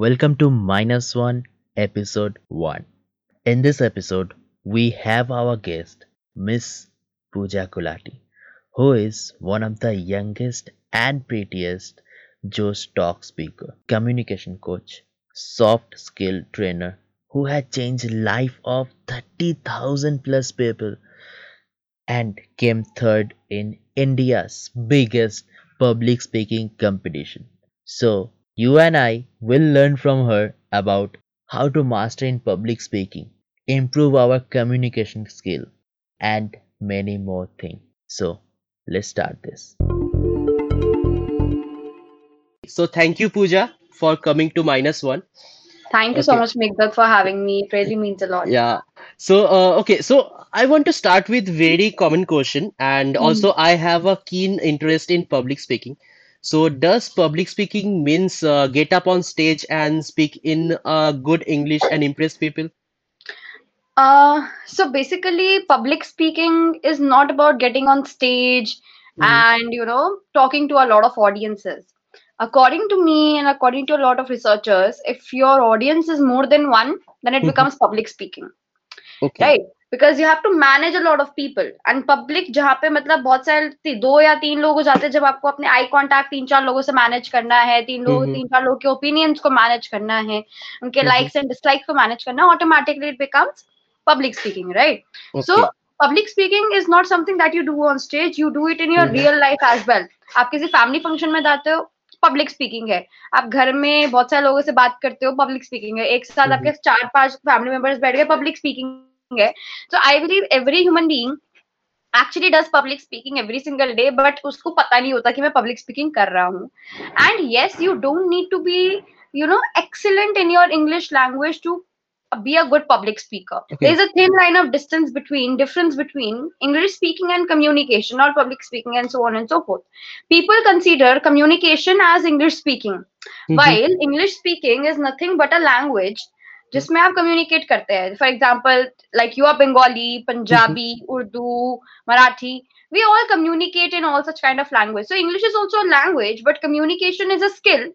Welcome to Minus One, Episode 1. In this episode, we have our guest, Miss Pooja Gulati, who is one of the youngest and prettiest Josh Talk speaker, communication coach, soft skill trainer who has changed life of 30,000 plus people and came third in India's biggest public speaking competition. So, you and I will learn from her about how to master in public speaking, improve our communication skill, and many more things. So, let's start this. So thank you, Pooja, for coming to minus one. Thank you so much, Megdad, for having me. It really means a lot. Yeah. So uh, okay. So I want to start with very common question, and Mhm. also I have a keen interest in public speaking. So, does public speaking means uh, get up on stage and speak in uh, good English and impress people? Uh, so basically, public speaking is not about getting on stage mm-hmm. and you know talking to a lot of audiences. According to me and according to a lot of researchers, if your audience is more than one, then it mm-hmm. becomes public speaking. Okay. Right. Because you have to manage a lot of people and public जहाँ पे मतलब बहुत सारे दो या तीन लोग हो जाते हैं जब आपको अपने आई कांटेक्ट तीन चार लोगों से मैनेज करना है तीन लोग। तीन चार लोगों के ओपिनियंस को मैनेज करना है उनके। लाइक्स एंड डिसलाइक्स को मैनेज करना है automatically it becomes public speaking right so public speaking is not something that you do on stage you do it in your. Real life as well आप किसी family function में जाते हो public speaking है आप घर में बहुत सारे लोगों से बात करते हो पब्लिक स्पीकिंग है एक साथ। आपके चार पाँच फैमिली मेंबर्स बैठ गए पब्लिक स्पीकिंग है so i believe every human being actually does public speaking every single day but उसको पता नहीं होता कि मैं public speaking कर रहा हूँ and yes you don't need to be you know excellent in your english language to be a good public speaker Okay. there's a thin line of distance between difference between english speaking and communication or public speaking and so on and so forth people consider communication as english speaking Mhm. while english speaking is nothing but a language जिसमें आप communicate करते हैं for example like you are Bengali Punjabi Urdu Marathi we all communicate in all such kind of language so english is also a language but communication is a skill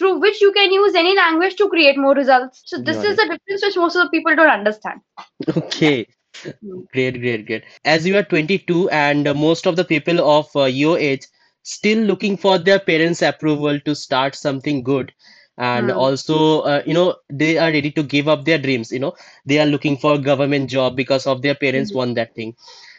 through which you can use any language to create more results so this Got is the difference which most of the people don't understand Okay. Hmm. Great, great, great. As you are 22 and uh, most of the people of uh, your age still looking for their parents' approval to start something good. and Hmm. also, uh, you know, they are ready to give up their dreams. You know, they are looking for a government job because of their parents Mhm. want that thing.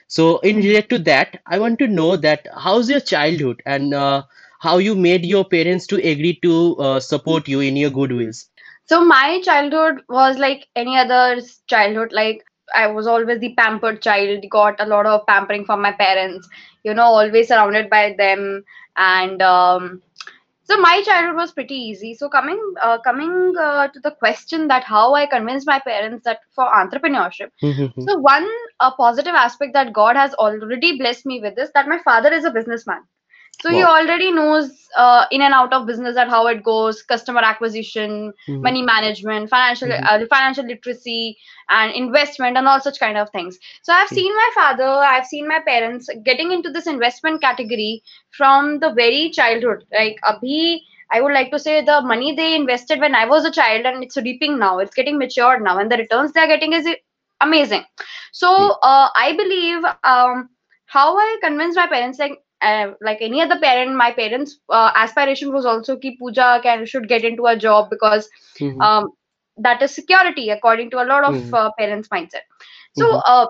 So, in relate to that, I want to know that how's your childhood and uh, how you made your parents to agree to uh, support you in your good wills. So my childhood was like any other's childhood. Like I was always the pampered child, got a lot of pampering from my parents, you know, always surrounded by them. And um, so my childhood was pretty easy. So coming uh, coming uh, to the question that how I convinced my parents that for entrepreneurship. So one uh, positive aspect that God has already blessed me with is that my father is a businessman. So he already knows uh, in and out of business that how it goes, customer acquisition, Mhm. money management, financial Mhm. uh, financial literacy, and investment, and all such kind of things. So I've seen my father, I've seen my parents getting into this investment category from the very childhood. Like abhi, I would like to say the money they invested when I was a child, and it's reaping now. It's getting matured now, and the returns they are getting is amazing. So uh, I believe um, how I convinced my parents, like uh, like any other parent my parents uh, aspiration was also ki Pooja can should get into a job because mm-hmm. um, that is security according to a lot of mm-hmm. uh, parents mindset so mm-hmm. uh,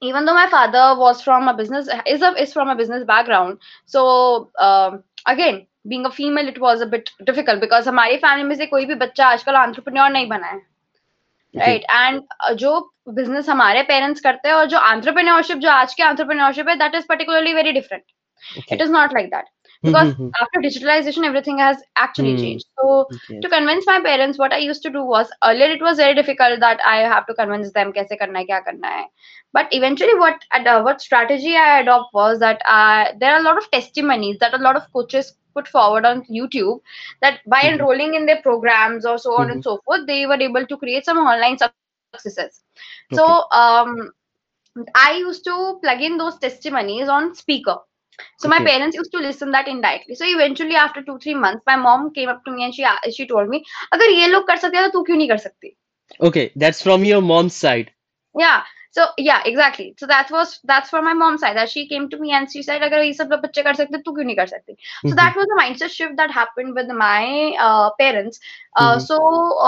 even though my father was from a business is a, is from a business background so um, again being a female it was a bit difficult because हमारी family में से कोई भी बच्चा आजकल entrepreneur नहीं बना right and जो बिज़नेस हमारे पेरेंट्स करते हैं और जो entrepreneurship जो आज के entrepreneurship है is particularly very different Okay. it is not like that because Mhm. after digitalization everything has actually Hmm. changed so Okay. to convince my parents what i used to do was earlier it was very difficult that i have to convince them kaise karna hai kya karna hai but eventually what uh, what strategy i adopt was that uh, there are a lot of testimonies that a lot of coaches put forward on youtube that by Mhm. enrolling in their programs or so on Mhm. and so forth they were able to create some online successes so Okay. um i used to plug in those testimonies on speaker So my Okay. parents used to listen that indirectly. So eventually, after two three months, my mom came up to me and she a- she told me, "अगर ये लोग कर सकते हैं तो तू क्यों नहीं कर सकती?" Okay, that's from your mom's side. Yeah. so yeah exactly. So that was that's for my mom's side that she came to me and she said agar ye sab log bacche kar sakte tu kyun nahi kar sakti so mm-hmm. that was the mindset shift that happened with my uh, parents. Uh, mm-hmm. so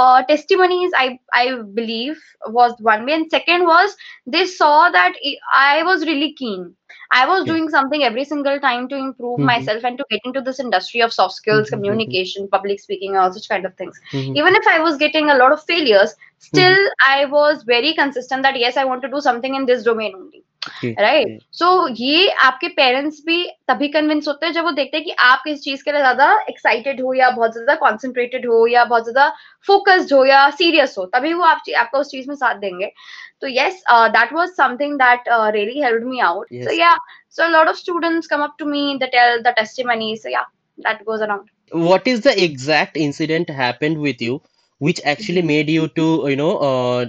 uh, testimonies i i believe was one way. And second was they saw that i was really keen. I was doing something every single time to improve Mhm. myself and to get into this industry of soft skills, Mhm, mhm. communication, public speaking, all such kind of things. Mhm. Even if I was getting a lot of failures, still I was very consistent that yes, I want to do something in this domain only. Right so ये आपके parents भी तभी convince होते हैं जब वो देखते हैं कि आप किस चीज़ के लिए ज़्यादा एक्साइटेड हो या बहुत ज़्यादा कॉन्सेंट्रेटेड हो या बहुत ज़्यादा फोकस्ड हो या सीरियस हो तभी वो आप आपका उस चीज़ में साथ देंगे। तो yes that was something that really help me out so yeah so lot of students come up to me the tell the testimony so yeah that goes around what is the exact incident happened with you which actually mm-hmm. made you to you know uh,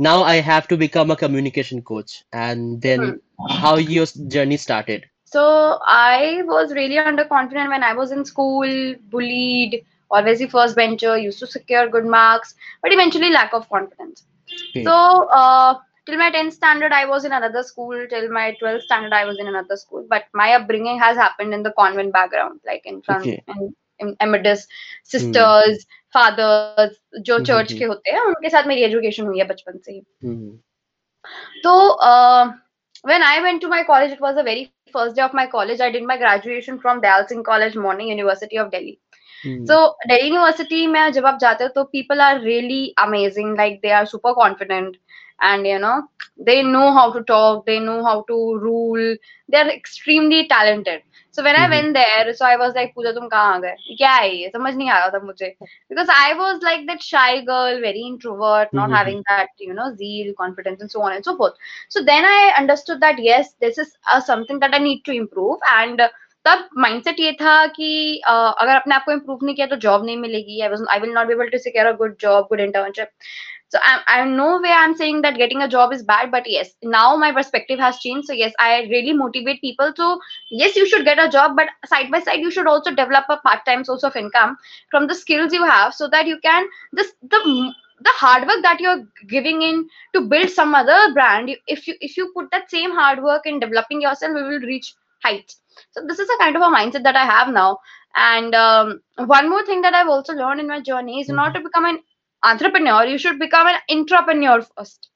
now I have to become a communication coach, and then how your journey started? So I was really underconfident when I was in school, bullied, always the first bencher, used to secure good marks, but eventually lack of confidence. Okay. So uh, till my 10th standard, I was in another school. Till my 12th standard, I was in another school. But my upbringing has happened in the convent background, like in front Okay. in, amidst sisters fathers जो hmm, hmm, church hmm. के होते हैं उनके साथ मेरी education हुई है बचपन से ही। तो when I went to my college it was a very first day of my college I did my graduation from Dayal Singh college morning university of Delhi. So Delhi university में जब आप जाते हो तो people are really amazing like they are super confident and you know they know how to talk they know how to rule they are extremely talented so when I went there so I was like Pooja तुम कहाँ आ गए? क्या है ये? समझ नहीं आ रहा था मुझे. Because I was like that shy girl very introvert not having that you know zeal confidence and so on and so forth so then I understood that yes this is something that I need to improve and तब mindset ये था कि uh, अगर अपने आप को improve नहीं किया तो जॉब नहीं मिलेगी. I I will not be able to secure a good job good internship so I, I no way i'm saying that getting a job is bad but yes now my perspective has changed. So yes i really motivate people to yes you should get a job but side by side you should also develop a part-time source of income from the skills you have so that you can this the the hard work that you're giving in to build some other brand if you if you put that same hard work in developing yourself you will reach heights. So this is a kind of a mindset that i have now. And um, one more thing that i've also learned in my journey is not to become an entrepreneur you should become an intrapreneur first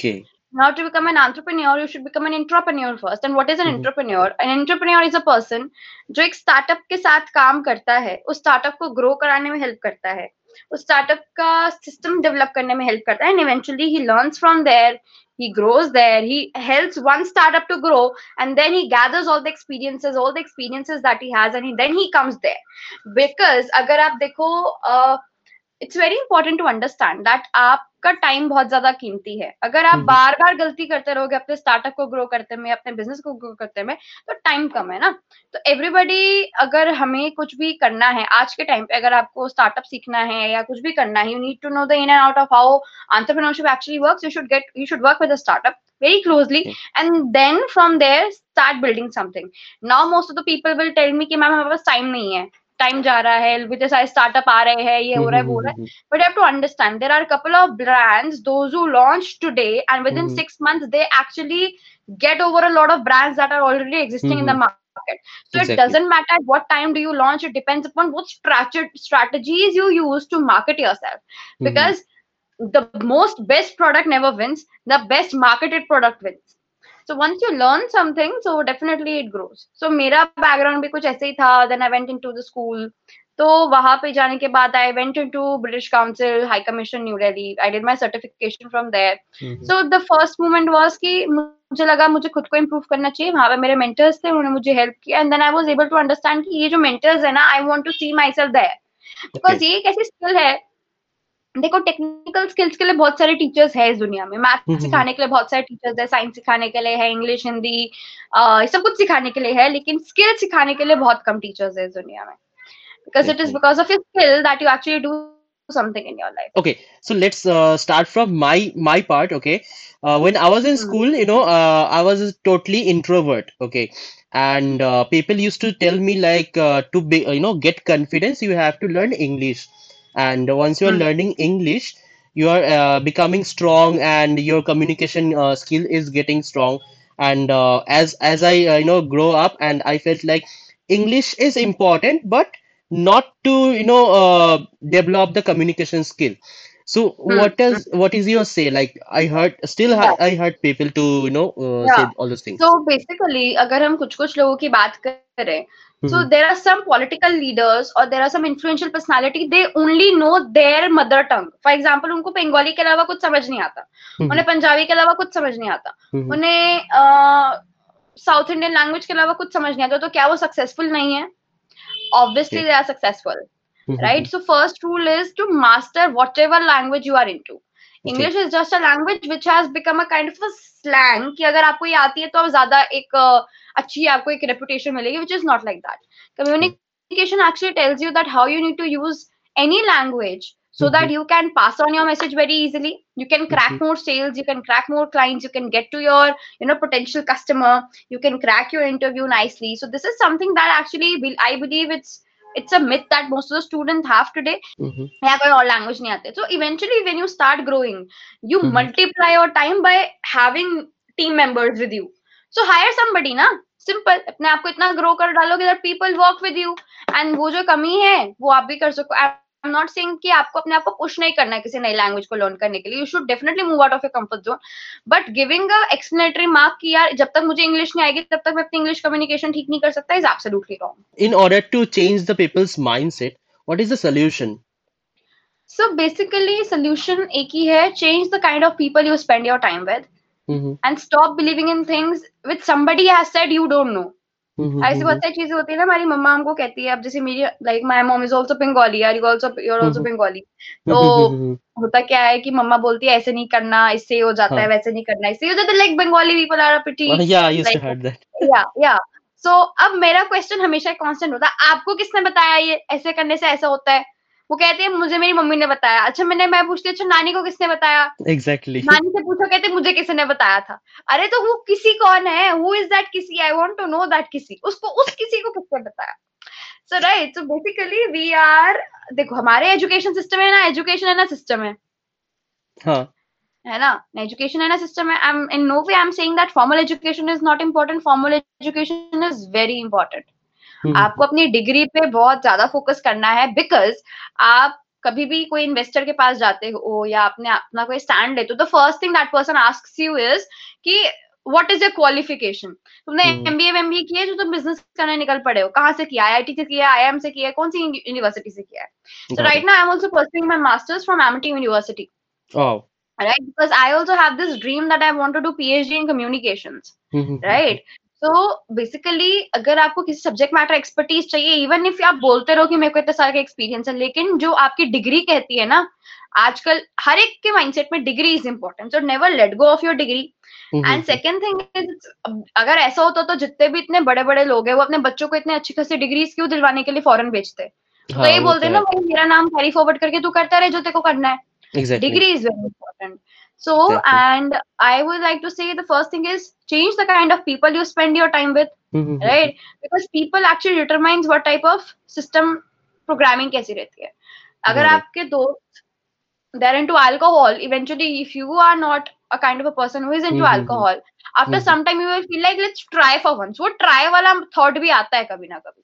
Okay. now to become an entrepreneur you should become an entrepreneur first and what is an Mhm. entrepreneur an entrepreneur is a person जो एक startup के साथ काम करता है उस startup को grow कराने में हेल्प करता है उस स्टार्टअप का सिस्टम डेवलप करने में हेल्प करता है and eventually he learns from there he grows there he helps one startup to grow and then he gathers all the experiences all the experiences that he has and he, then he comes there because अगर आप देखो uh, it's very important to understand that आपका time बहुत ज़्यादा कीमती है। अगर आप हम्म। बार बार गलती करते रहोगे अपने स्टार्टअप को ग्रो करते में अपने बिज़नेस को ग्रो करते में तो टाइम कम है ना। तो एवरीबडी अगर हमें कुछ भी करना है आज के टाइम पे अगर आपको स्टार्टअप सीखना है या कुछ भी करना है you need to know the in and out of how entrepreneurship actually works. You should get you should work with a startup very closely and then from there start building something. Now most of the people will tell me कि ma'am हमारे पास time नहीं है। Time जा रहा है with सारे startup आ रहे हैं ये हो रहा है वो हो रहा है Mhm. but you have to understand there are a couple of brands those who launched today and within Mhm. six months they actually get over a lot of brands that are already existing in the market so Exactly. it doesn't matter at what time do you launch it depends upon what strate- strategies you use to market yourself Mhm. because the most best product never wins the best marketed product wins So once you learn something so definitely it grows so मेरा background भी कुछ ऐसे ही था then I went into the school तो वहाँ पे जाने के बाद I went into British Council High Commission New Delhi I did my certification from there so the first moment was की मुझे लगा मुझे खुद को इम्प्रूव करना चाहिए। वहाँ पे मेरे मेंटर्स थे उन्होंने मुझे हेल्प किया and then I was able to understand कि ये जो मेंटर्स है ना I want to see myself there because ये एक ऐसी स्किल है देखो टेक्निकल स्किल्स के लिए बहुत सारे टीचर्स है इस दुनिया में मैथ हम्म, सिखाने के लिए बहुत सारे टीचर्स है साइंस सिखाने के लिए है इंग्लिश हिंदी सब कुछ सिखाने के लिए है लेकिन स्किल सिखाने के लिए बहुत कम टीचर्स है इस दुनिया में because it is Exactly. because of your skill that you actually do something in your life. Okay, so let's uh, start from my my part. Okay, uh, when I was in Hmm. school, you know, uh, I was totally introvert. Okay, and uh, people used to tell me like uh, to be, you know, get confidence, you have to learn English, and once you are Hmm. learning English, you are uh, becoming strong, and your communication uh, skill is getting strong. And uh, as as I uh, you know grow up, and I felt like English is important, but not to you know uh, develop the communication skill so Hmm. what Hmm. is what is your say like i heard still Yeah. I, I heard people to you know uh, Yeah. say all those things So basically, अगर हम कुछ कुछ लोगों की बात करें, so Mhm. there are some political leaders or there are some influential personality. They only know their mother tongue. For example, उनको बंगाली के अलावा कुछ समझ नहीं आता. Mhm. उन्हें पंजाबी के अलावा कुछ समझ नहीं आता. Mhm. उन्हें साउथ इंडियन लैंग्वेज के अलावा कुछ समझ नहीं आता. तो क्या वो सक्सेसफुल नहीं है? Obviously, Okay. they are successful. Mhm. right so first rule is to master whatever language you are into english is just a language which has become a kind of a slang कि अगर आपको ये आती है तो आप ज्यादा एक अ, अच्छी आपको एक reputation मिलेगी which is not like that communication actually tells you that how you need to use any language so that Mhm. you can pass on your message very easily you can crack more sales you can crack more clients you can get to your you know potential customer you can crack your interview nicely so this is something that actually will i believe it's it's a myth that most of the student have today या कोई और language नहीं आते. So eventually when you start growing you multiply your time by having team members with you so hire somebody ना simple अपने आप को इतना ग्रो कर डालो कि that people work with you and वो जो कमी है वो आप भी कर सको. I'm not saying कि आपको अपने आप को पुश नहीं करना है किसी नई लैंग्वेज को लर्न करने के लिए you should definitely move out of your comfort zone but giving a explanatory mark कि यार जब तक मुझे इंग्लिश नहीं आएगी तब तक मैं अपनी इंग्लिश कम्युनिकेशन ठीक नहीं कर सकता is absolutely wrong in order to change the people's mindset what is the solution so basically solution एक ही है change the kind of people you spend your time with. And stop believing in things with somebody has said you don't know Mhm. ऐसी बहुत सारी चीज़ें होती है ना हमारी मम्मा हमको कहती है अब जैसे मेरी like my mom is also Bengali are you also you are also. Bengali तो Mhm. होता क्या है कि मम्मा बोलती है ऐसे नहीं करना इससे हो जाता है हाँ. वैसे नहीं करना इससे हो जाता है like Bengali people are pretty yeah yeah i heard that yeah yeah सो अब मेरा क्वेश्चन हमेशा कांस्टेंट होता है आपको किसने बताया ये ऐसे करने से ऐसा होता है वो कहते हैं मुझे मेरी मम्मी ने बताया। अच्छा मैंने मैं पूछती अच्छा नानी को किसने बताया? Exactly exactly. नानी से पूछो कहते मुझे किसी ने बताया था। अरे तो वो किसी कौन है? हु इज़ दैट किसी I want to know that किसी। उसको उस किसी को किसने बताया? So right so basically we are देखो हमारे एजुकेशन सिस्टम है ना एजुकेशन है ना सिस्टम है। हाँ। है ना? एजुकेशन है ना सिस्टम है। I am in no way I am saying that formal education is not important formal education is very important. आपको अपनी डिग्री पे बहुत ज़्यादा फोकस करना है बिकॉज़ आप कभी भी कोई इन्वेस्टर के पास जाते हो या अपने अपना कोई स्टैंड लेते हो तो first thing that person asks you is कि व्हाट इज़ योर क्वालिफिकेशन तुमने हम्म। एमबीए एमबीए किया जो तुम बिज़नेस करने निकल पड़े हो। कहाँ से किया आईआईटी से किया आईएम से किया कौन सी यूनिवर्सिटी से किया है? So right. Now I am also pursuing my masters from Amity university oh right? Because i also have this dream that i want to do phd in communications. Mhm. So basically अगर आपको किसी subject matter expertise चाहिए even if आप बोलते रहो कि मेरे को इतने सारे का एक्सपीरियंस है लेकिन जो आपकी डिग्री कहती है ना आजकल हर एक के माइंडसेट में degree is important so never let go of your degree and second thing is अगर ऐसा होता तो जितने भी इतने बड़े बड़े लोग हैं वो अपने बच्चों को इतने अच्छी खासी डिग्रीज क्यों दिलवाने के लिए फॉरन भेजते? तो हाँ ये बोलते तो ना भाई मेरा नाम कैरी फॉरवर्ड करके तू करता रहे जो तेरे को करना है. Degree is very important. So Exactly. and i would like to say the first thing is change the kind of people you spend your time with Mhm. right because people actually determines what type of system programming कैसी रहती है अगर. आपके दोस्त they're into alcohol eventually if you are not a kind of a person who is into Mhm. alcohol after Mhm. some time you will feel like let's try for once वो try वाला thought भी आता है कभी ना कभी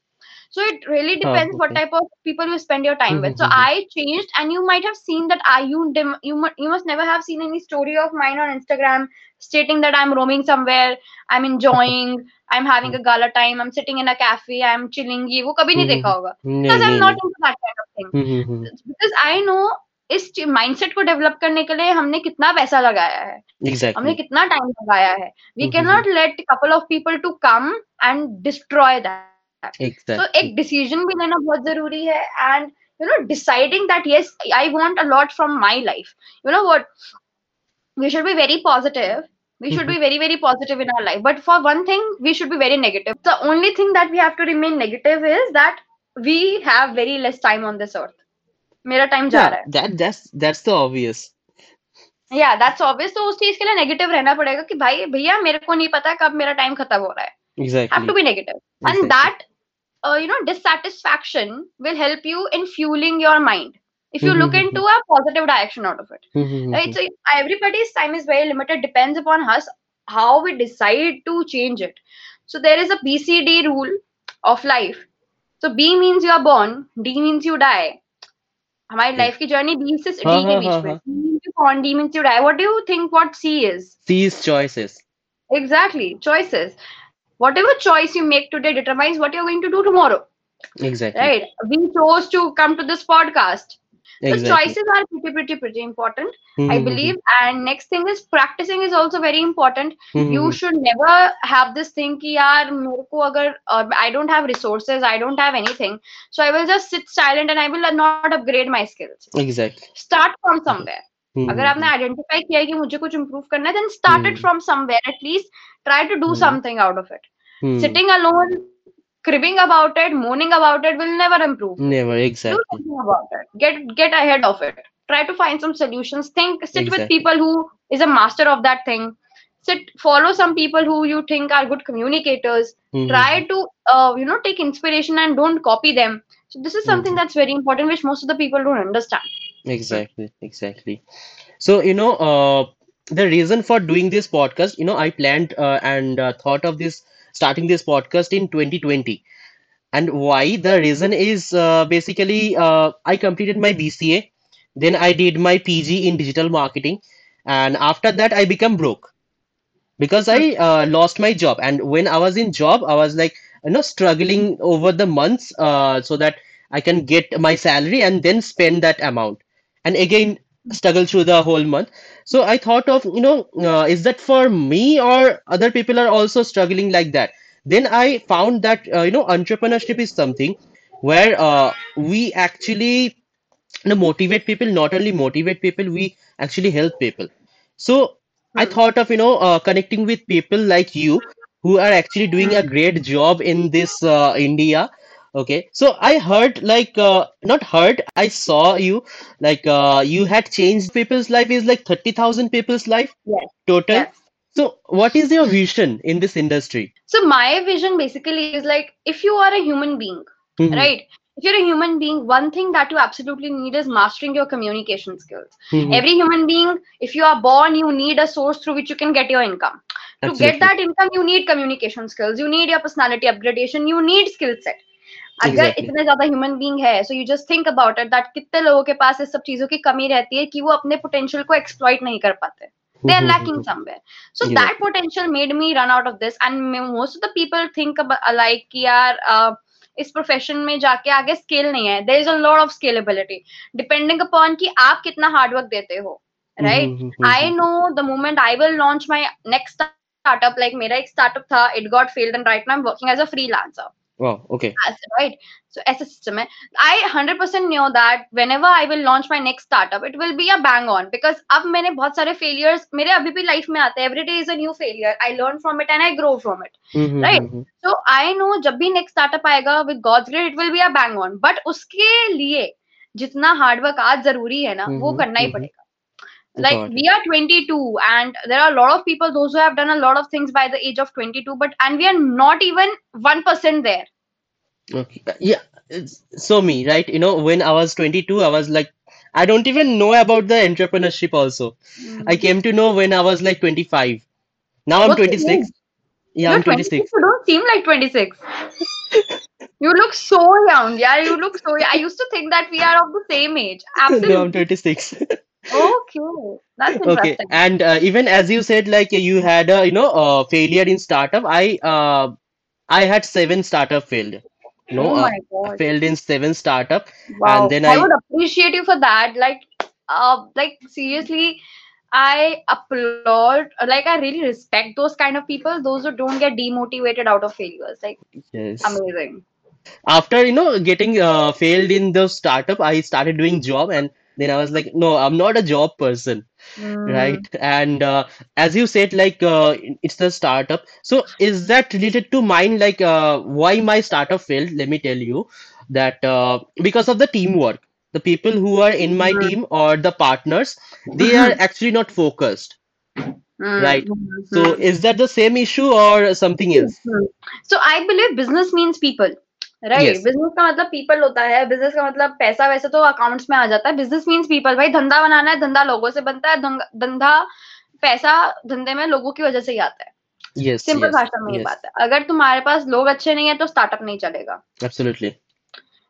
so it really depends what okay. type of people you spend your time with so Mhm. i changed and you might have seen that i you dim, you mu- you must never have seen any story of mine on instagram stating that i'm roaming somewhere i'm enjoying i'm having a gala time i'm sitting in a cafe i'm chilling ये वो कभी नहीं Mhm. देखा होगा नहीं because i'm नहीं not नहीं into that kind of thing Mhm. Mhm. because i know इस माइंडसेट को डेवलप करने के लिए हमने कितना पैसा लगाया है हमने exactly कितना टाइम लगाया है we hmm, can not let couple of people to come and destroy that तो एक डिसीज़न भी लेना बहुत ज़रूरी है and you know deciding that yes I want a lot from my life you know what we should be very positive we should be very very positive in our life but for one thing we should be very negative the only thing that we have to remain negative is that we have very less time on this earth मेरा time जा रहा है that that's that's the obvious. या that's obvious तो उस चीज़ के लिए negative रहना पड़ेगा कि भाई भैया मेरे को नहीं पता कब मेरा टाइम खत्म हो रहा है have. To be negative and Exactly. that uh, you know dissatisfaction will help you in fueling your mind if you Mhm, look mhm. into a positive direction out of it Mhm, right so everybody's time is very limited depends upon us how we decide to change it so there is a bcd rule of life so b means you are born d means you die हमारी Okay. Life की journey B से हाँ, D के हाँ, बीच हाँ, में हाँ. C means you born D means you die what do you think what C is These choices. exactly choices whatever choice you make today determines what you're going to do tomorrow. Exactly. Right? We chose to come to this podcast. Exactly. the choices are pretty pretty pretty important mm-hmm. i hmm. believe. And next thing is practicing is also very important. Mm-hmm. you hmm. should never have this thing ki yaar agar uh, i don't have resources i don't have anything. So i will just sit silent and i will not upgrade my skills. Exactly. Start from somewhere. अगर आपने identify किया है कि मुझे कुछ improve करना है Hmm. somewhere at least try to do Hmm. something out of it mhm. sitting alone cribbing about it moaning about it will never improve Never. do Exactly. something about it get get ahead of it try to find some solutions think sit with Exactly. people who is a master of that thing sit follow some people who you think are good communicators Mhm, try mhm. to uh, you know take inspiration and don't copy them so this is something Mhm. that's very important which most of the people don't understand Exactly, exactly. So, you know, uh, the reason for doing this podcast, you know, I planned uh, and uh, thought of this starting this podcast in 2020. And why? The reason is uh, basically uh, I completed my BCA, then I did my PG in digital marketing, and after that I become broke because I uh, lost my job. And when I was in job, I was like, you know, struggling over the months uh, so that I can get my salary and then spend that amount. And again, struggle through the whole month. So I thought of, you know, uh, is that for me or other people are also struggling like that? Then I found that, uh, you know, entrepreneurship is something where uh, we actually you know, motivate people, not only motivate people, we actually help people. So I Hmm. thought of, you know, uh, connecting with people like you who are actually doing a great job in this uh, India. Okay, so I heard like uh, not heard, I saw you like uh, you had changed people's life is like 30,000 people's life yes. total. yes. So what is your vision in this industry? so my vision basically is like if you are a human being Mhm, right? If you're a human being one thing that you absolutely need is mastering your communication skills. Mhm, every human being if you are born you need a source through which you can get your income. To get that income you need communication skills. You need your personality upgradation. You need skill set अगर Exactly. इतने ज़्यादा human being है so you just think about it that कितने लोगों के पास इस सब चीज़ों की कमी रहती है कि वो अपने पोटेंशियल को एक्सप्लॉइट नहीं कर पाते they are Mhm, lacking mhm. somewhere so Exactly. that potential made me run out of this and most of the people think about like यार uh, इस प्रोफेशन में जाके आगे स्केल नहीं है there is a lot of scalability depending upon कि आप कितना हार्ड वर्क देते हो right Mhm, mhm, I mhm. know the moment I will launch my next startup, like मेरा एक startup था, it got failed and right now I'm working as a freelancer. Wow, okay. As, right? So ऐसा system I 100% knew that whenever I will launch my next startup, it will be a bang on because अब मैंने बहुत सारे failures मेरे अभी भी life में आते हैं. Every day is a new failure. I learn from it and I grow from it. Mhm, Right. mhm. So I know जब भी next startup आएगा with God's grace it will be a bang on. But उसके लिए जितना hard work आज ज़रूरी है ना वो Mhm, करना ही mhm. पड़ेगा. Like Got it. we are 22 and there are a lot of people those who have done a lot of things by the age of 22 but and we are not even 1% there Okay. uh, Yeah. So me, right? You know, when I was 22, I was like, I don't even know about the entrepreneurship also. I came to know when I was like 25. Now I'm What's 26. Yeah, you're I'm 26. 26 you don't seem like 26 you look so young yeah you look so young. i used to think that we are of the same age No, I'm absolutely 26. okay that's Okay. And uh, even as you said, like you had a, you know, uh, failure in startup. I uh, I had seven startup failed. No, oh uh, my god failed in seven startup. wow And then i I, would appreciate you for that like uh like seriously i applaud like i really respect those kind of people those who don't get demotivated out of failures like yes. amazing after you know getting uh, failed in the startup i started doing job and then i was like no i'm not a job person Mm. right and uh, as you said like uh, it's the startup so is that related to mine like uh, why my startup failed let me tell you that uh, because of the teamwork the people who are in my Hmm. team or the partners, they are actually not focused, Hmm. right? Hmm. So Hmm. is that the same issue or something else? Hmm. So I believe business means people. Right. Business का मतलब people होता है। Business का मतलब पैसा वैसे तो accounts में आ जाता है। बिज़नेस मीन्स पीपल भाई धंधा बनाना है धंधा लोगों से बनता है। धंधा पैसा धंधे में लोगों की वजह से ही आता है। सिंपल भाषा में ये बात है। अगर तुम्हारे पास लोग अच्छे नहीं है तो स्टार्टअप नहीं चलेगा। Absolutely.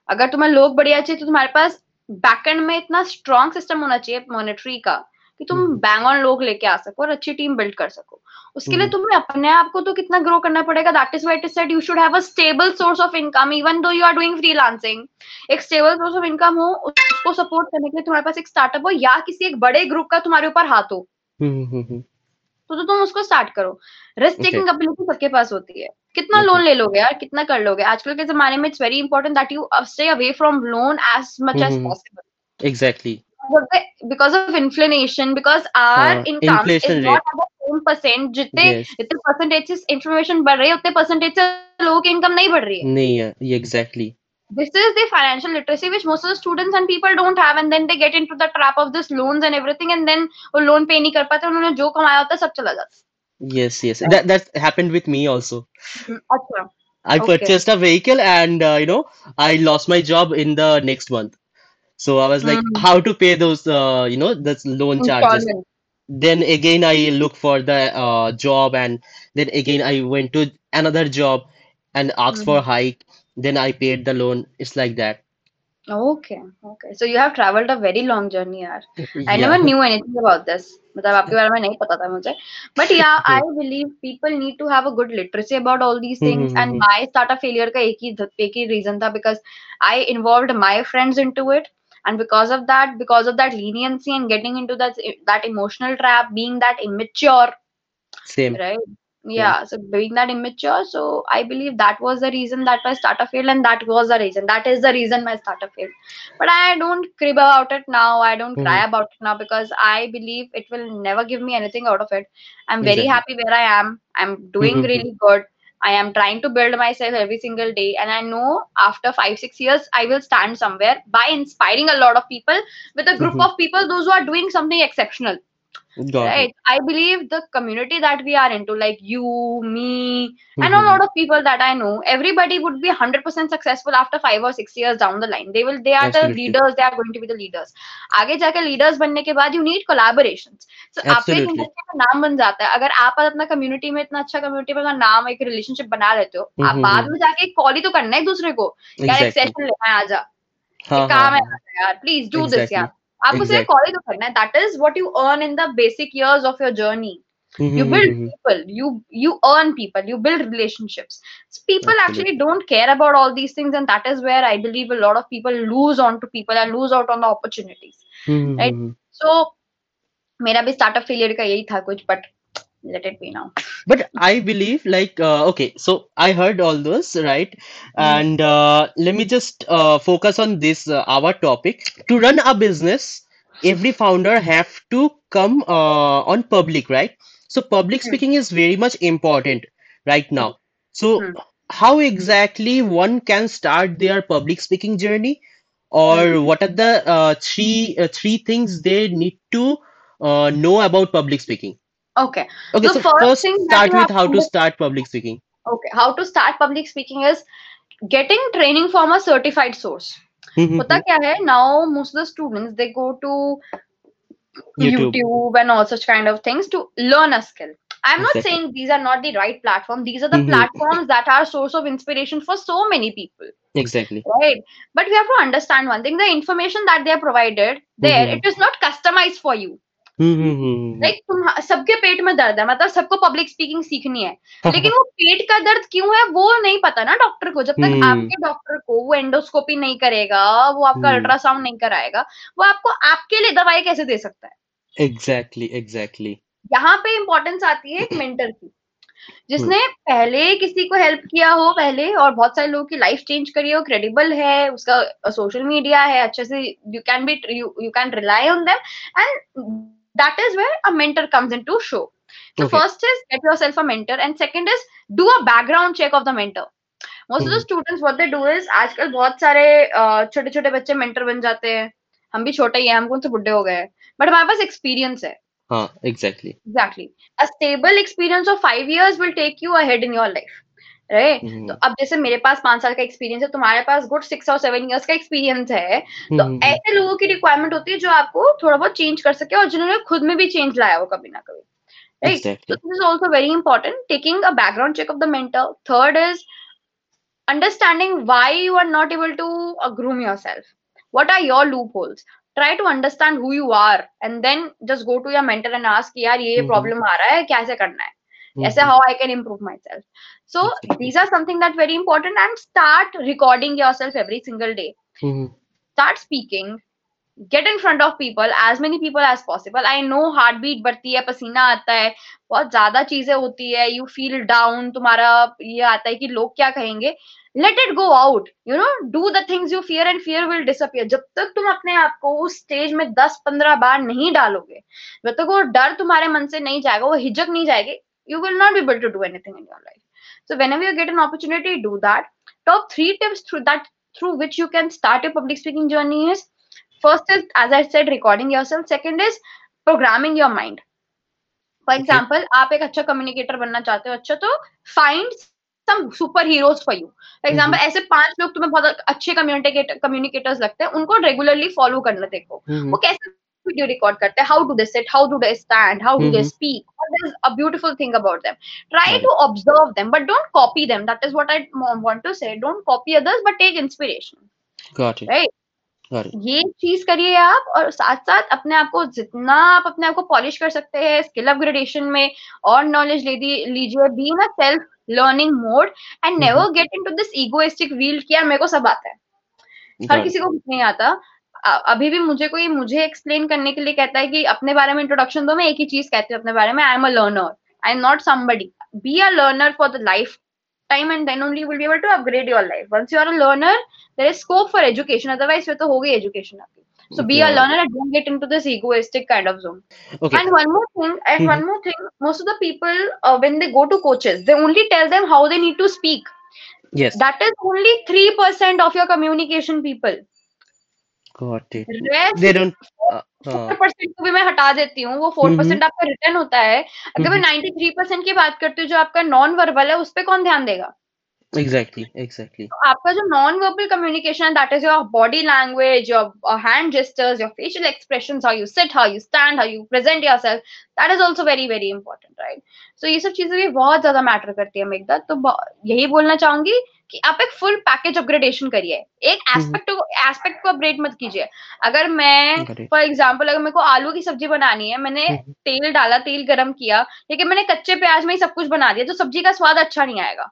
अगर तुम्हें लोग बढ़िया चाहिए तो तुम्हारे पास बैकएंड में इतना स्ट्रॉन्ग सिस्टम होना चाहिए मॉनेटरी का। कि तुम हम्म। बैंग ऑन लोग लेके आ सको और अच्छी टीम बिल्ड कर सको उसके लिए हम्म। तुम्हें अपने आप को तो कितना ग्रो करना पड़ेगा that is why it is said you should have a stable source of income even though you are doing freelancing एक स्टेबल सोर्स ऑफ़ इनकम हो उसको सपोर्ट करने के लिए तुम्हारे पास एक स्टार्टअप हो या किसी एक बड़े ग्रुप का तुम्हारे ऊपर हाथ हो हम्म, हम्म, हम्म. तो, तो तुम उसको स्टार्ट करो रिस्क. टेकिंग एबिलिटी सबके पास होती है कितना. लोन ले लोगे यार कितना कर लोगे आजकल के जमाने में it's very important that you stay away from loan as much as. Possible Exactly. because of inflation because our हाँ, income inflation is not at the same percent जितने Yes. जितने परसेंटेज से इन्फॉर्मेशन बढ़ रही है उतने परसेंटेज से लोगों की इनकम नहीं बढ़ रही है नहीं है ये exactly. this is the financial literacy which most of the students and people don't have and then they get into the trap of this loans and everything and then वो लोन पे नहीं कर पाते उन्होंने जो कमाया होता है सब चला जाता Yes, yes. That that happened with me also. है अच्छा I Okay. purchased a vehicle and uh, you know I lost my job in the next month. So I was like, Hmm. how to pay those uh, you know the loan charges. installment Then again I look for the uh, job and then again I went to another job and asked for hike. Then I paid the loan. It's like that. okay okay so you have traveled a very long journey यार I Yeah. never knew anything about this. मतलब आपके बारे में नहीं पता था मुझे. But yeah, I believe people need to have a good literacy about all these things. Hmm, And hmm, my startup failure का एक ही एक ही reason था because I involved my friends into it. and because of that, because of that leniency and getting into that that emotional trap, being that immature, Same. right? Yeah, so being that immature, so I believe that was the reason that my startup failed, and that was the reason. That is the reason my startup failed. But I don't crib about it now. I don't cry Mhm. about it now because I believe it will never give me anything out of it. I'm very Exactly. happy where I am. I'm doing Mhm. really good. I am trying to build myself every single day, and I know after five, six years, I will stand somewhere by inspiring a lot of people with a group Mhm. of people, those who are doing something exceptional Got it. i believe the community that we are into like you me mm-hmm. and a Mhm. lot of people that i know everybody would be 100% successful after 5 or 6 years down the line they will they are Absolutely. the leaders they are going to be the leaders आगे जाके leaders बनने के बाद you need collaborations so आपके एक Absolutely. industry का नाम बन जाता है अगर आप अपना community में इतना अच्छा community में नाम एक relationship बना लेते हो आप हम्म, बाद हम्म। में जाके कॉल ही तो करना है एक दूसरे को यार एक Exactly. सेशन लेना है आजा हाँ, काम हाँ, है हाँ. यार प्लीज़ डू दिस यार आपको सिर्फ Exactly. कॉल ही तो करना है that is what you earn in the basic years of your journey you build Mhm. people you you earn people you build relationships so people Absolutely. actually don't care about all these things and that is where i believe a lot of people lose on to people and lose out on the opportunities Mhm. Right. so मेरा भी startup failure का यही था कुछ but let it be now But I believe, like, uh, okay, so I heard all those, right? And uh, let me just uh, focus on this uh, our topic. To run a business, every founder have to come uh, on public, right? So public Hmm. speaking is very much important right now. So Hmm. how exactly one can start their public speaking journey, or what are the uh, three uh, three things they need to uh, know about public speaking? okay Okay, The so first first thing that start you with have how to to do- start public speaking. okay how to start public speaking is getting training from a certified source होता क्या है now most of the students they go to YouTube. YouTube. and all such kind of things to learn a skill. I'm not Exactly. saying these are not the right platform. These are the Mhm. platforms that are source of inspiration for so many people, Exactly. right? But we have to understand one thing: the information that they are provided there, Mhm. it is not customized for you. Hmm Like तुम सबके पेट में दर्द है मतलब सबको public speaking सीखनी है। लेकिन वो पेट का दर्द क्यों है वो नहीं पता ना डॉक्टर को। जब तक हम्म। आपके डॉक्टर को वो एंडोस्कोपी नहीं करेगा वो आपका हम्म। अल्ट्रासाउंड नहीं कराएगा वो आपको आपके लिए दवाई कैसे दे सकता है? एग्जैक्टली एग्जैक्टली यहाँ पे इम्पोर्टेंस आती है एक मेंटर की जिसने पहले किसी को हेल्प किया हो पहले और बहुत सारे लोगों की लाइफ चेंज करी हो क्रेडिबल है उसका सोशल मीडिया है अच्छे से you can be you can rely on them and that is where a mentor comes into show So Okay. first is get yourself a mentor, and second is do a background check of the mentor. Most of the students what they do is आजकल बहुत सारे छोटे छोटे बच्चे mentor बन जाते हैं। हम भी छोटे ही हैं हम कौन से बुढ़े हो गए हैं? बट हमारे पास एक्सपीरियंस है। हाँ exactly exactly a stable experience of five years will take you ahead in your life right mm-hmm. तो अब जैसे मेरे पास पाँच साल का एक्सपीरियंस है तुम्हारे पास गुड सिक्स और सेवन इयर्स का एक्सपीरियंस है तो mm-hmm. तो ऐसे लोगों की रिक्वायरमेंट होती है जो आपको थोड़ा बहुत चेंज कर सके और जिन्होंने खुद में भी चेंज लाया हो कभी ना कभी। राइट तो this is also very important taking a background check of the mentor third is understanding why you are not able to groom yourself what are your loopholes try to understand who you are and then just go to your mentor and ask यार ये problem mm-hmm. आ रहा है कैसे करना है ऐसे how I can improve myself so these are something that very important and start recording yourself every single day. Mm-hmm. start speaking. Get in front of people as many people as possible I know heartbeat बढ़ती है पसीना आता है बहुत ज़्यादा चीज़ें होती है यू फील डाउन तुम्हारा ये आता है कि लोग क्या कहेंगे let it go out you know do the things you fear and fear will disappear जब तक तुम अपने आप को उस स्टेज में दस पंद्रह बार नहीं डालोगे जब तक वो डर तुम्हारे मन से नहीं जाएगा वो हिजक नहीं जाएगी you will not be able to do anything in your life So whenever you get an opportunity, do that. Top three tips through that through which you can start your public speaking journey is first is as I said, recording yourself. Second is programming your mind. For Okay. example, आप एक अच्छा communicator बनना चाहते हो अच्छा तो find some super heroes for you. For example, ऐसे पाँच लोग तुम्हें बहुत अच्छे communicator communicators लगते हैं उनको regularly follow करना देखो वो हम्म कैसे वीडियो रिकॉर्ड करते हैं how do they sit how do they stand how do they hmm speak is a beautiful thing about them try Got to observe them but don't copy them that is what i want to say don't copy others but take inspiration got it right ये चीज़ करिए आप और साथ साथ अपने आप को जितना आप अपने आप को पॉलिश कर सकते हैं स्किल अपग्रेडेशन में और नॉलेज ले लीजिए be in self learning mode and hmm never get into this egoistic wheel कि यार मेरे को सब आता है हर किसी को कुछ नहीं आता अ- अभी भी मुझे कोई मुझे एक्सप्लेन करने के लिए कहता है कि अपने बारे में इंट्रोडक्शन दो मैं एक ही चीज़ कहती हूँ अपने बारे में I am a learner I am not somebody be a learner for the lifetime and then only will be able to upgrade your life once you are a learner there is scope for education otherwise फिर तो हो गई education आपकी so be a learner and don't get into this egoistic kind of zone okay and one more thing and Mhm. one more thing most of the people uh, when they go to coaches they only tell them how they need to speak yes that is only 3% of your communication people got it rest they uh, four uh, percent को भी मैं हटा देती हूँ वो four hmm percent आपका return होता है। अगर मैं हम्म नाइन्टी थ्री परसेंट की बात करती हूँ जो आपका नॉन वर्बल है उस पर कौन ध्यान देगा? Exactly exactly तो आपका जो नॉन वर्बल कम्युनिकेशन है that is your body language your hand gestures your facial expression how you sit how you stand how you present yourself that is also very very important right so ये सब चीज़ें भी बहुत ज़्यादा matter करती है तो यही बोलना चाहूँगी कि आप एक फुल पैकेज अपग्रेडेशन करिए। एक हम्म। एस्पेक्ट एस्पेक्ट को अपग्रेड मत कीजिए। अगर मैं फॉर एग्ज़ाम्पल अगर मेरे को आलू की सब्ज़ी बनानी है मैंने हम्म। तेल डाला तेल गरम किया लेकिन मैंने कच्चे प्याज में ही सब कुछ बना दिया तो सब्ज़ी का स्वाद अच्छा नहीं आएगा।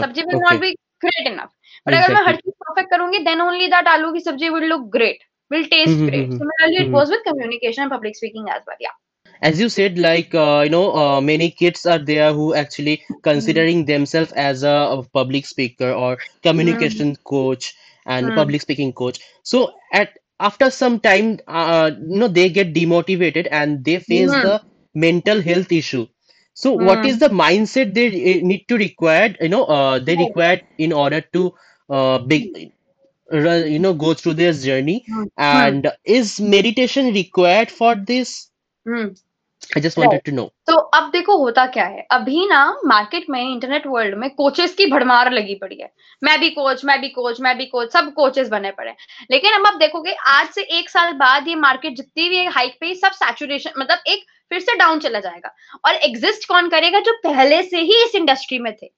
Sabzi will not be great enough but अगर मैं हर चीज़ परफेक्ट करूँगी देन ओनली दैट आलू की sabzi will look great will taste great similarly it hmm goes with communication and public speaking as well yeah as you said like uh, you know uh, many kids are there who actually considering themselves as a, a public speaker or communication coach and Hmm. public speaking coach. So at after some time uh, you know they get demotivated and they face the mental health issue. So what is the mindset they uh, need to require you know uh, they require in order to uh, big you know go through their journey? And is meditation required for this? Hmm. I just Right. wanted to know. तो अब देखो होता क्या है? अभी ना market में internet world में कोचेस की भड़मार लगी पड़ी है। मैं भी कोच मैं भी कोच मैं भी कोच सब कोचेस बने पड़े लेकिन अब आप देखोगे आज से एक साल बाद ये मार्केट जितनी भी हाइक पे सब सैचुरेशन मतलब एक फिर से डाउन चला जाएगा। और एग्जिस्ट कौन करेगा जो पहले से ही इस इंडस्ट्री में थे?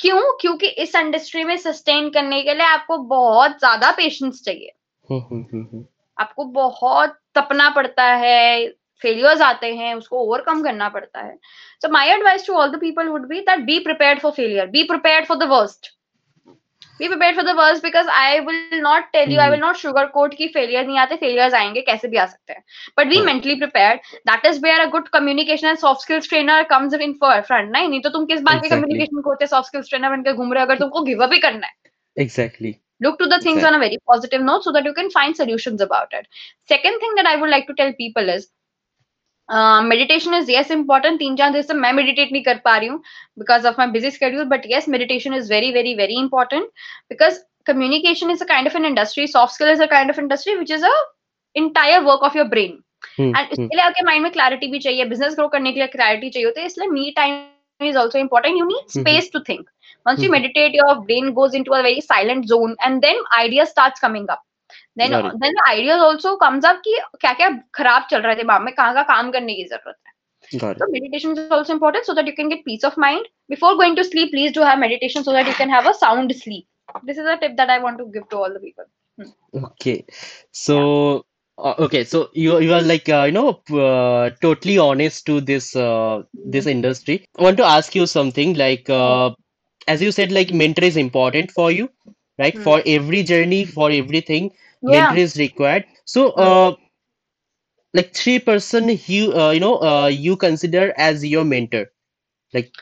क्यों? क्योंकि इस इंडस्ट्री में सस्टेन करने के लिए आपको बहुत ज़्यादा पेशेंस चाहिए। hmm, hmm, hmm. आपको बहुत तपना पड़ता है फेलियर्स आते हैं उसको ओवरकम करना पड़ता है। So my advice to all the people would be that be prepared for failure be prepared for the worst be prepared for the worst because I will not tell you I will not sugar coat की failure नहीं आते failures आएँगे कैसे भी आ सकते हैं। But be. Mentally prepared that is where a good communication and soft skills trainer comes in front नहीं? नहीं तो तुम किस बात के. Communication coach soft skills trainer बन के घूम रहे हो अगर तुमको गिव अप ही करना है। Exactly. look to the things exactly. on a very positive note so that you can find solutions about it. Second thing that i would like to tell people is meditation is yes important तीन चार दिन से मैं meditate नहीं कर पा रही हूँ because of my busy schedule but yes meditation is very very very important because communication is a kind of an industry soft skill is a kind of industry which is a entire work of your brain हम्म, and इसके लिए आपके mind में clarity भी चाहिए business grow करने के लिए क्लैरिटी चाहिए होती है इसलिए me time is also important you need space to think once you Mhm. meditate your brain goes into a very silent zone and then ideas starts coming up then Got it. then the ideas also comes up कि क्या क्या खराब चल रहा है दिमाग में कहाँ का काम करने की जरूरत है got so meditation is also important so that you can get peace of mind before going to sleep please do have meditation so that you can have a sound sleep this is a tip that i want to give to all the people it. Okay. So, uh, okay, so you you are like uh, you know p- uh, totally honest to this uh, this industry. I want to ask you something like uh, as you said, like mentor is important for you, right? Hmm. For every journey, for everything, Yeah mentor is required. So, uh, like three person you uh, you know uh, you consider as your mentor. Like,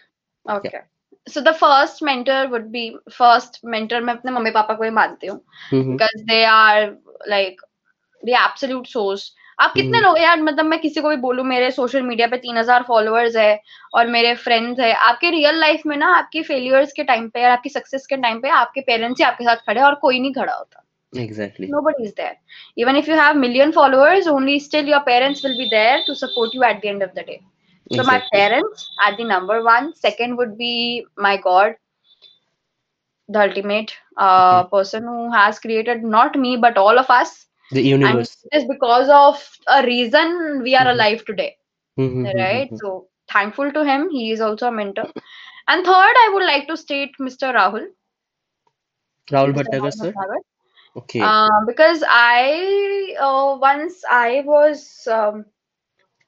okay yeah. so the first mentor would be first mentor मैं अपने mummy papa को ही मानती हूँ mhm, because they are like the absolute source आप कितने हम्म। लोग यार मतलब मैं किसी को भी बोलूँ मेरे सोशल मीडिया पे तीन हज़ार फॉलोअर्स है और मेरे फ्रेंड्स है आपके रियल लाइफ में ना आपकी फेलियर्स के टाइम पे और आपकी सक्सेस के टाइम पे आपके पेरेंट्स ही आपके साथ खड़े और कोई नहीं खड़ा होता exactly. nobody is there even if you have million followers only still your parents will be there to support you at the end of the day so my parents are the number one second would be my god the ultimate uh, person who has created not me but all of us The and universe. is because of a reason we are Mhm. alive today Mhm, mhm, right mhm. so thankful to him he is also a mentor and third i would like to state mr rahul Rahul. Rahul sir okay. Um, because i uh, once i was um,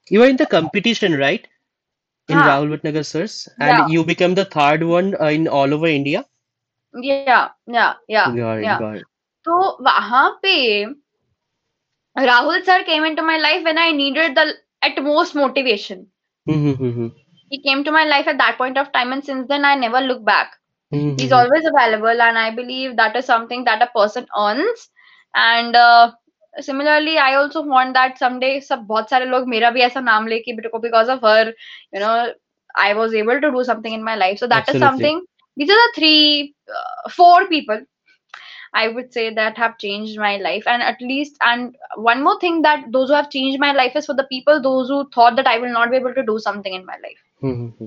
you were in the competition right? In yeah. rahul Bhatnagar, sirs? And yeah. you became the third one uh, in all over india? Yeah yeah yeah got it, yeah. got it. so pe rahul sir came into my life when i needed the at most motivation. Mm-hmm, mm-hmm. He came to my life at that point of time and since then i never look back mm-hmm. he's always available and i believe that is something that a person earns and uh, similarly i also want that someday sab bahut sare log mera bhi aisa naam leke because of her you know i was able to do something in my life so that Absolutely. is something these are the three uh, four people I would say that have changed my life. And at least, and one more thing that those who have changed my life is for the people, those who thought that I will not be able to do something in my life. Mm-hmm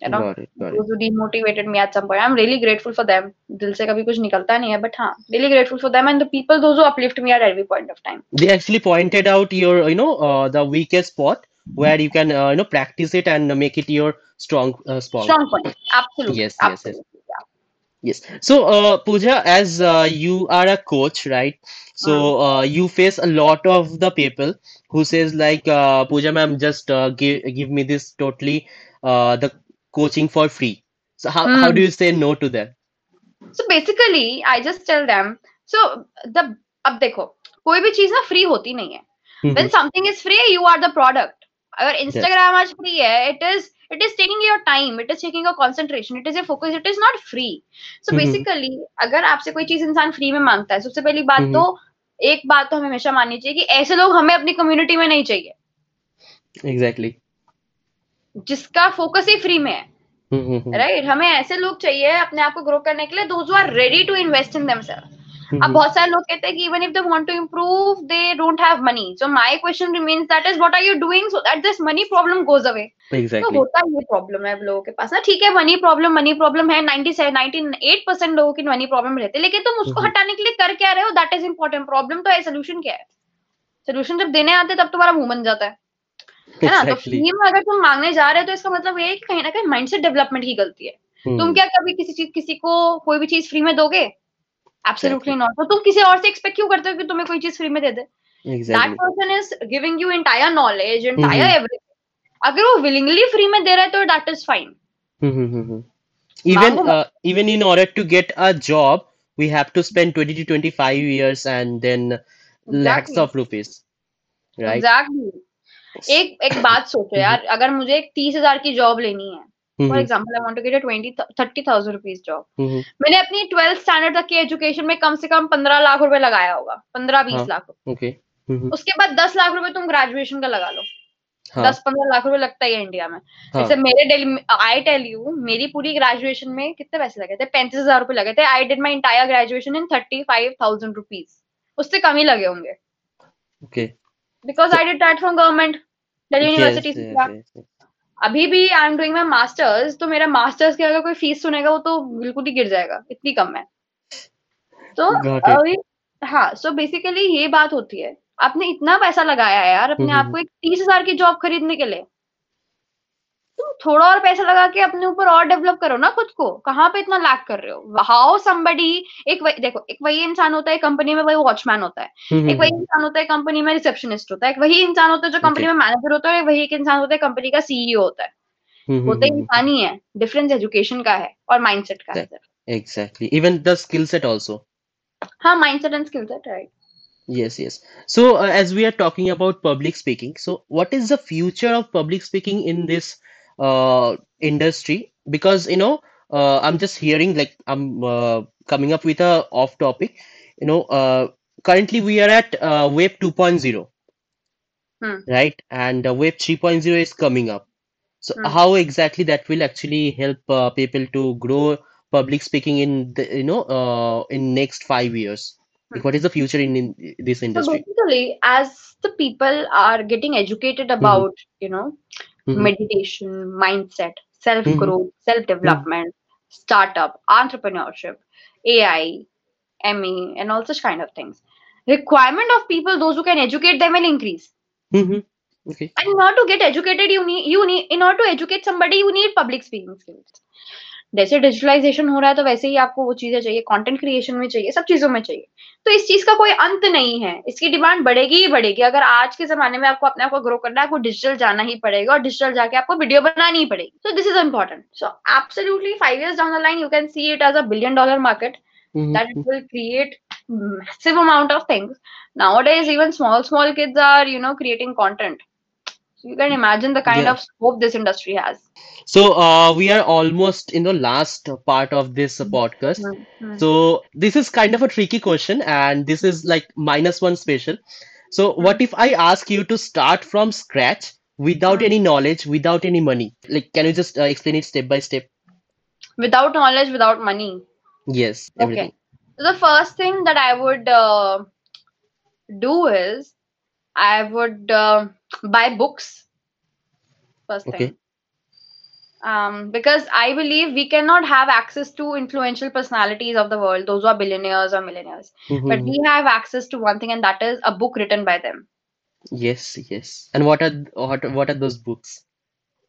you know those who demotivated me at some point i'm really grateful for them. dil se kabhi kuch nikalta nahi hai but ha really grateful for them and the people those who uplift me at every point of time. They actually pointed out your you know uh, the weakest spot where you can uh, you know practice it and make it your strong uh, spot. Strong point. Absolutely. Yes yes yes. Yes. So uh, Pooja as uh, you are a coach right? So hmm. uh, you face a lot of the people who says like uh, Pooja ma'am just give, give me this totally uh, the coaching for free. So, how mm. how Hmm. do you say no to them? So basically, I just tell them. So the अब देखो कोई भी चीज़ ना free होती नहीं है. When Mhm. something is free, you are the product. अगर Instagram आज free है, it is it is taking your time, it is taking your concentration, it is your focus, it is not free. So Mhm. basically, अगर आपसे कोई चीज़ इंसान free में माँगता है, सबसे पहली बात Mhm. तो एक बात तो हमें हमेशा माननी चाहिए कि ऐसे लोग हमें अपनी कम्युनिटी में नहीं चाहिए Exactly. जिसका फोकस ही फ्री में है। Mhm, mhm. राइट हमें ऐसे लोग चाहिए अपने आप को ग्रो करने के लिए those are ready to invest in themselves अब. बहुत सारे लोग कहते हैं कि even if they want to improve they don't have money so my question remains that is what are you doing so that this money problem goes away तो. होता ये प्रॉब्लम है लोगों के पास। ना ठीक है मनी प्रॉब्लम मनी प्रॉब्लम है। 97 98 परसेंट लोगों की मनी प्रॉब्लम रहती है। लेकिन तुम उसको हम्म। हटाने के लिए कर क्या रहे हो? दैट इज़ इंपॉर्टेंट प्रॉब्लम तो है सोल्यूशन क्या है? सोल्यूशन जब देने आते तब तुम्हारा मुँह बन जाता है। है ना तो Exactly. फ्री में अगर तुम मांगने जा रहे हो तो इसका मतलब ये है कि कहीं ना कहीं माइंडसेट डेवलपमेंट की गलती है तुम Mhm. क्या कभी किसी चीज़ किसी को कोई भी चीज़ फ्री में दोगे एब्सोल्युटली. नॉट तो तुम किसी और से एक्सपेक्ट क्यों करते हो कि तुम्हें कोई चीज़ फ्री में दे दे that person is giving you entire knowledge entire. Everything अगर वो विलिंगली फ्री में दे रहा है तो that is fine. Even uh, even in order to get a job, we have to spend 20 to 25 years and then lakhs exactly of rupees, right? Exactly एक एक बात सोचो यार अगर मुझे एक तीस हज़ार की जॉब लेनी है for example I want to get twenty thirty thousand rupees job. मैंने अपनी ट्वेल्थ स्टैंडर्ड तक की एजुकेशन में कम से कम पंद्रह लाख रुपए लगाया होगा पंद्रह बीस हाँ। लाख Mhm, उसके बाद दस लाख रुपए तुम ग्रेजुएशन का लगा लो। हाँ। दस पंद्रह लाख रुपए लगता ही है इंडिया में। हाँ। जैसे मेरे डेली आई टेल यू मेरी पूरी ग्रेजुएशन में कितने पैसे लगे थे? पैंतीस हज़ार रुपए लगे थे। I did my entire graduation in thirty five thousand rupees उससे कम ही लगे होंगे। Okay because I did that from government Delhi university से. अभी भी I am doing my masters तो मेरा मास्टर्स की अगर कोई फ़ीस सुनेगा वो तो बिल्कुल ही गिर जाएगा इतनी कम है। तो अभी हाँ सो बेसिकली ये बात होती है। आपने इतना पैसा लगाया है यार अपने आपको आप को एक तीस हज़ार की जॉब खरीदने के लिए। थोड़ा और पैसा लगा के अपने ऊपर और डेवलप करो ना खुद को। कहाँ पे इतना लैक कर रहे हो? हाउ somebody एक वही देखो एक वही इंसान होता है कंपनी में वही वॉचमैन होता है। हम्म, एक वही हम्म, इंसान होता है कंपनी में रिसेप्शनिस्ट होता है। एक वही इंसान होता है जो कंपनी Okay. में मैनेजर होता है वही एक इंसान होता है कंपनी का सीईओ होता है। हम्म, वो तो हम्म, इंसान ही है डिफरेंस एजुकेशन का है और माइंडसेट का है exactly. Even the skill set also. हाँ mindset and skill set right Yes, yes. So, uh, as we are talking about public speaking, so what is the future of public speaking in this uh, industry? Because, you know, uh, I'm just hearing like I'm uh, coming up with a off topic. You know, uh, currently we are at uh, Web 2.0, Hmm. right? And uh, Web 3.0 is coming up. So, Hmm. how exactly that will actually help uh, people to grow public speaking in the, you know, uh, in next five years? Like, what is the future in, in this So industry? basically, as the people are getting educated about, you know, Mhm. meditation, mindset, self growth, self development, startup, entrepreneurship, AI, ML, and all such kind of things. Requirement of people, those who can educate them, will increase. Mm-hmm. Okay. And in order to get educated, you need you need in order to educate somebody, you need public speaking skills. जैसे digitalization हो रहा है तो वैसे ही आपको वो चीज़ें चाहिए कंटेंट क्रिएशन में चाहिए सब चीज़ों में चाहिए। तो इस चीज़ का कोई अंत नहीं है। इसकी डिमांड बढ़ेगी ही बढ़ेगी। अगर आज के जमाने में आपको अपने आप को ग्रो करना है आपको डिजिटल जाना ही पड़ेगा और डिजिटल जाके आपको वीडियो बनानी ही पड़ेगी। So this is important so absolutely five year down the line you can see it as a billion dollar market that it will create massive amount of things now even small small kids are you know creating content you can imagine the kind Yeah. of scope this industry has So uh, we are almost in the last part of this uh, podcast. Hmm, hmm. So this is kind of a tricky question, and this is like minus one special. So what if I ask you to start from scratch without Hmm. any knowledge, without any money? Like, can you just uh, explain it step by step? without knowledge without money Yes, Okay. So the first thing that I would uh, do is I would uh, buy books. First Okay. thing. Um, because I believe we cannot have access to influential personalities of the world, those who are billionaires or millionaires. But Mhm. we have access to one thing, and that is a book written by them. Yes, yes. And what are what what are those books?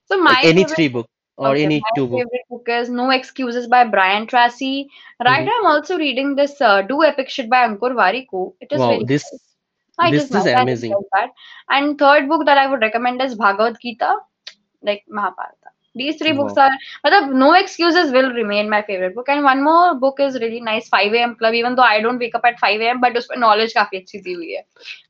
So my Like any favorite- three book or okay, any two book? favorite book is No Excuses by Brian Tracy. Right Mhm. now, I'm also reading this uh, Do Epic Shit by Ankur Warikoo. It is Wow, very this nice. I this just is amazing. like that. And third book that I would recommend is Bhagavad Gita, like Mahabharata. These three books are, but no excuses will remain my favorite book. And one more book is really nice, 5 a.m. Club. Even though I don't wake up at 5 a.m., but उसमें knowledge काफ़ी अच्छी दी हुई है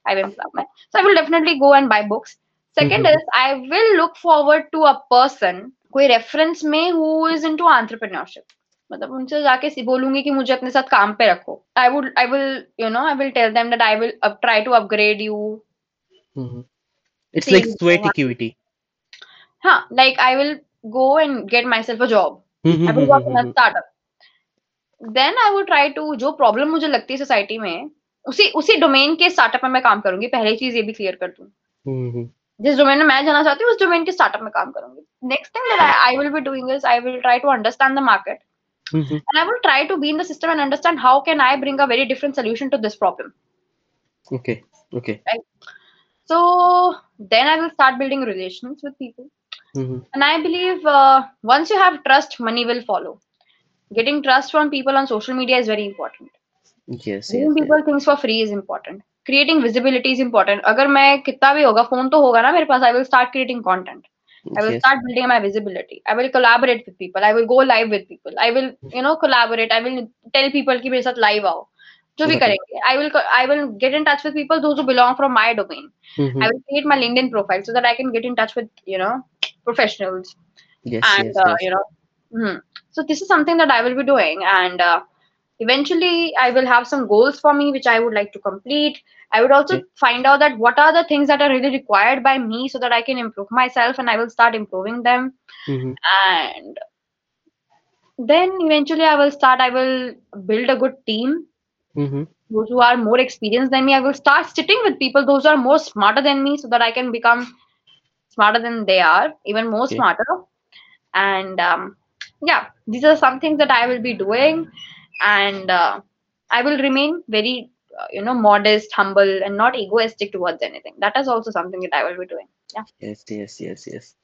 5 a.m. Club में. So I will definitely go and buy books. 2nd Mhm. is I will look forward to a person कोई reference में who is into entrepreneurship. मतलब उनसे जाके बोलूँगी कि मुझे अपने साथ काम पे रखो। I would I will you know I will tell them that I will try to upgrade you like sweat yeah. equity. हाँ like I will go and get myself a job. Mhm, I will mhm, work in a mhm. startup. Then I would try to जो problem मुझे लगती है society में उसी उसी domain के startup में मैं काम करूँगी। पहली चीज़ ये भी क्लियर कर दूँ। Mhm. जिस डोमेन में मैं जाना चाहती हूँ उस डोमेन के स्टार्टअप में काम करूँगी। Next thing that I will be doing is I will try to understand the market Mhm. and I will try to be in the system and understand how can I bring a very different solution to this problem. Okay. Okay. So then I will start building relations with people. Mhm. And I believe uh, once you have trust, money will follow. Getting trust from people on social media is very important. Yes. Yes. Giving yes. people things for free is important. Creating visibility is important. अगर मैं कितना भी होगा phone तो होगा ना मेरे पास I will start creating content. I will Yes. start building my visibility. I will collaborate with people. I will go live with people. I will, you know, collaborate. I will tell people कि मेरे साथ live आओ. जो भी Got it. करेंगे. I will, co- I will get in touch with people those who belong from my domain. Mhm. I will create my LinkedIn profile so that I can get in touch with, you know, professionals Yes. and Yes. uh, Yes. you know. mhm. So this is something that I will be doing, and uh, eventually i will have some goals for me which i would like to complete i would also Okay. find out that what are the things that are really required by me so that i can improve myself and i will start improving them Mm-hmm. and then eventually i will start i will build a good team Mm-hmm. those who are more experienced than me i will start sitting with people those who are more smarter than me so that i can become smarter than they are even more Okay. smarter and um, yeah these are some things that i will be doing and uh, i will remain very uh, you know modest humble and not egoistic towards anything that is also something that i will be doing yeah Yes, yes, yes, yes.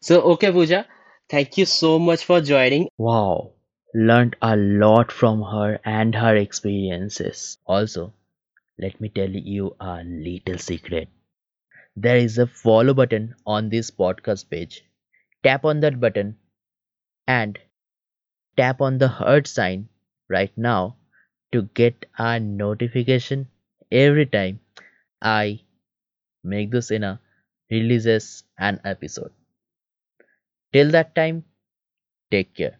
So, okay, Pooja, thank you so much for joining. Wow, learned a lot from her and her experiences. Also, let me tell you a little secret. There is a follow button on this podcast page. Tap on that button and tap on the heart sign right now to get a notification every time I make this in a releases an episode. Till that time, take care.